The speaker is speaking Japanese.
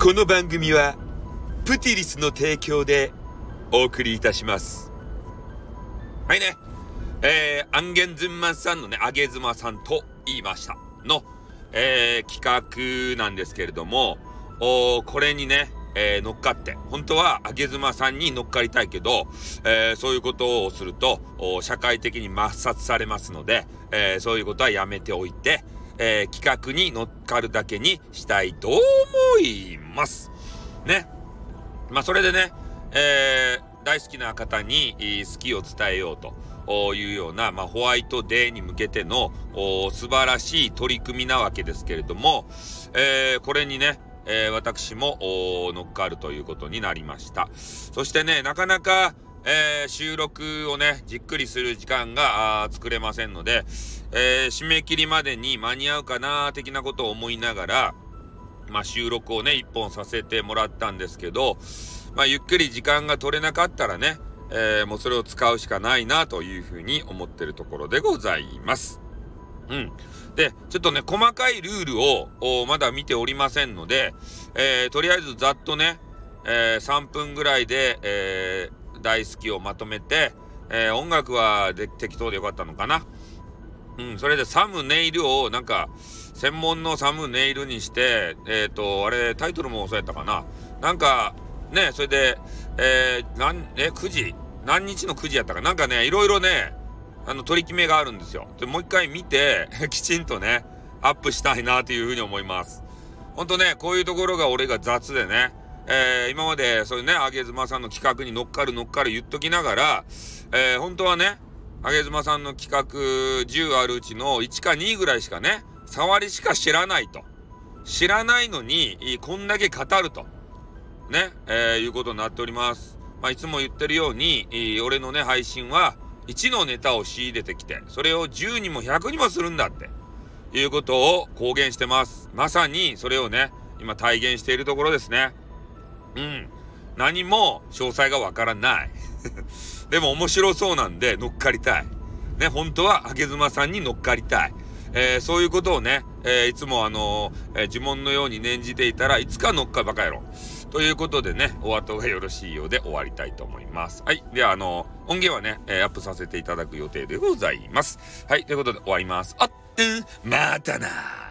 この番組は、プティリスの提供でお送りいたします。はいね。えー、アンゲンズンマンさんのね、あげずまさんと言いましたの、えー、企画なんですけれども、おこれにね、えー乗っかって、本当はあげずまさんに乗っかりたいけど、えーそういうことをすると、社会的に抹殺されますので、えーそういうことはやめておいて、えー企画に乗っかるだけにしたいと思います。ね。まあ、それでね、えー大好きな方に好きを伝えようと。いうような、まあ、ホワイトデーに向けての素晴らしい取り組みなわけですけれども、えーこれにね、えー私も乗っかるということになりました。そしてね、なかなか、えー収録をね、じっくりする時間が作れませんので、えー締め切りまでに間に合うかな的なことを思いながら、まあ、収録をね、一本させてもらったんですけど、まあ、ゆっくり時間が取れなかったらね、えーもうそれを使うしかないなというふうに思ってるところでございます。うん。で、ちょっとね、細かいルールをまだ見ておりませんので、えーとりあえずざっとね、えー3分ぐらいで、え大好きをまとめて、え音楽はで適当でよかったのかな。うん、それでサムネイルをなんか、専門のサムネイルにして、えっ、と、あれ、タイトルもそうやったかな。なんか、ね、それで、えー、なん、え、9時何日の9時やったかな？んかね、いろいろね、あの、取り決めがあるんですよ。で、もう一回見て、きちんとね、アップしたいなというふうに思います。ほんとね、こういうところが俺が雑でね、えー今までそういうね、あげずまさんの企画に乗っかる乗っかる言っときながら、えー本当はね、あげずまさんの企画10あるうちの1か2ぐらいしかね、触りしか知らないと。知らないのに、こんだけ語ると。ね、えーいうことになっております。まあ、いつも言ってるように、えー俺のね、配信は、1のネタを仕入れてきて、それを10にも100にもするんだって、いうことを公言してます。まさに、それをね、今体現しているところですね。うん。何も詳細がわからない。でも面白そうなんで乗っかりたい。ね、本当は、あげずまさんに乗っかりたい。えーそういうことをね、えーいつもあのーえー呪文のように念じていたらいつか乗っかバカ野郎。ということでね、お後がよろしいようで終わりたいと思います。はい。では、あの音源はね、えアップさせていただく予定でございます。はい。ということで終わります。あってん、またな